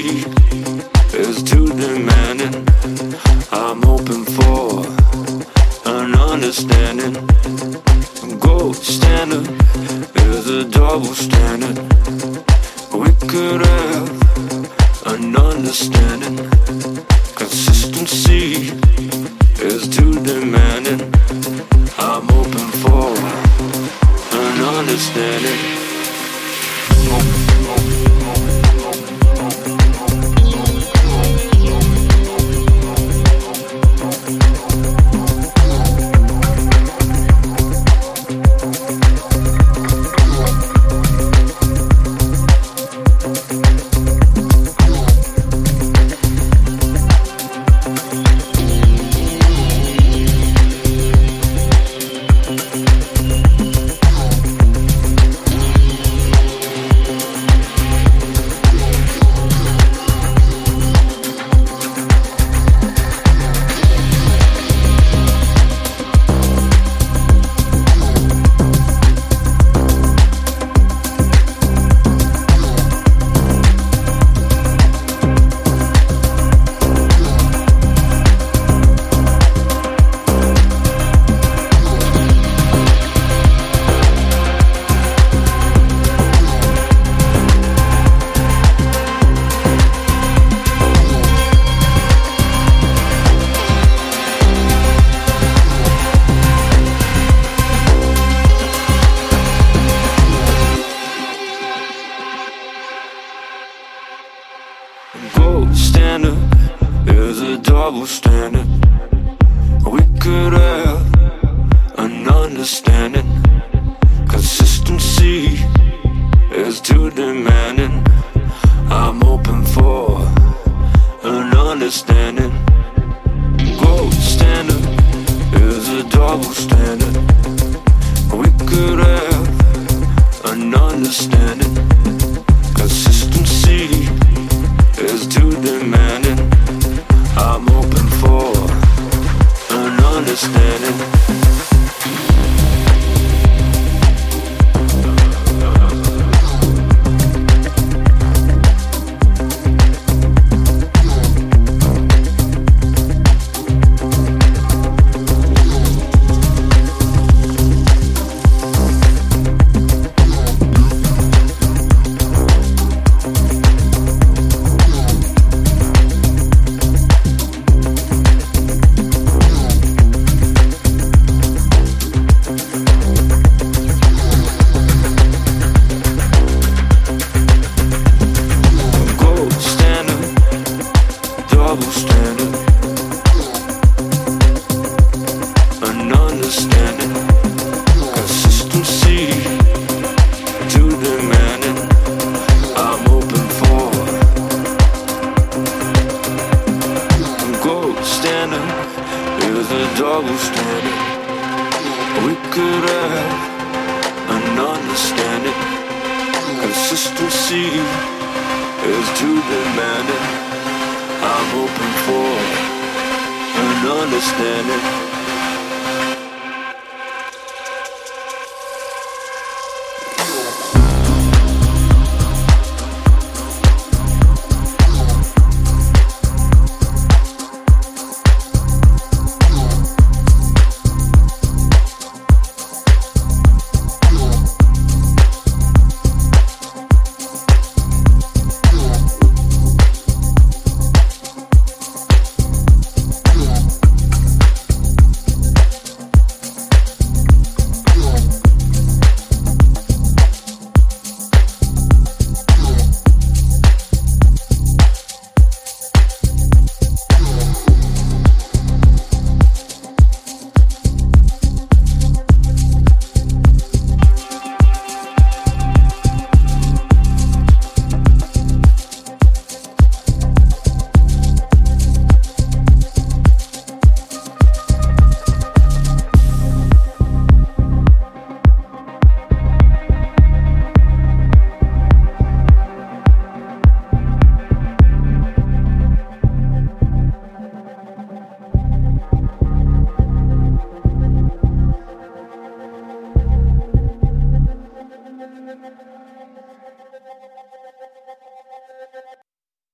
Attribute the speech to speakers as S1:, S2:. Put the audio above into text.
S1: is too demanding. I'm hoping for an understanding. Gold standard is a double standard. We could have an understanding. Consistency is too demanding. I'm hoping for an understanding. Double standard. We could have an understanding. Consistency is too demanding. I'm open for an understanding. Consistency is too demanding. I'm hoping for an understanding.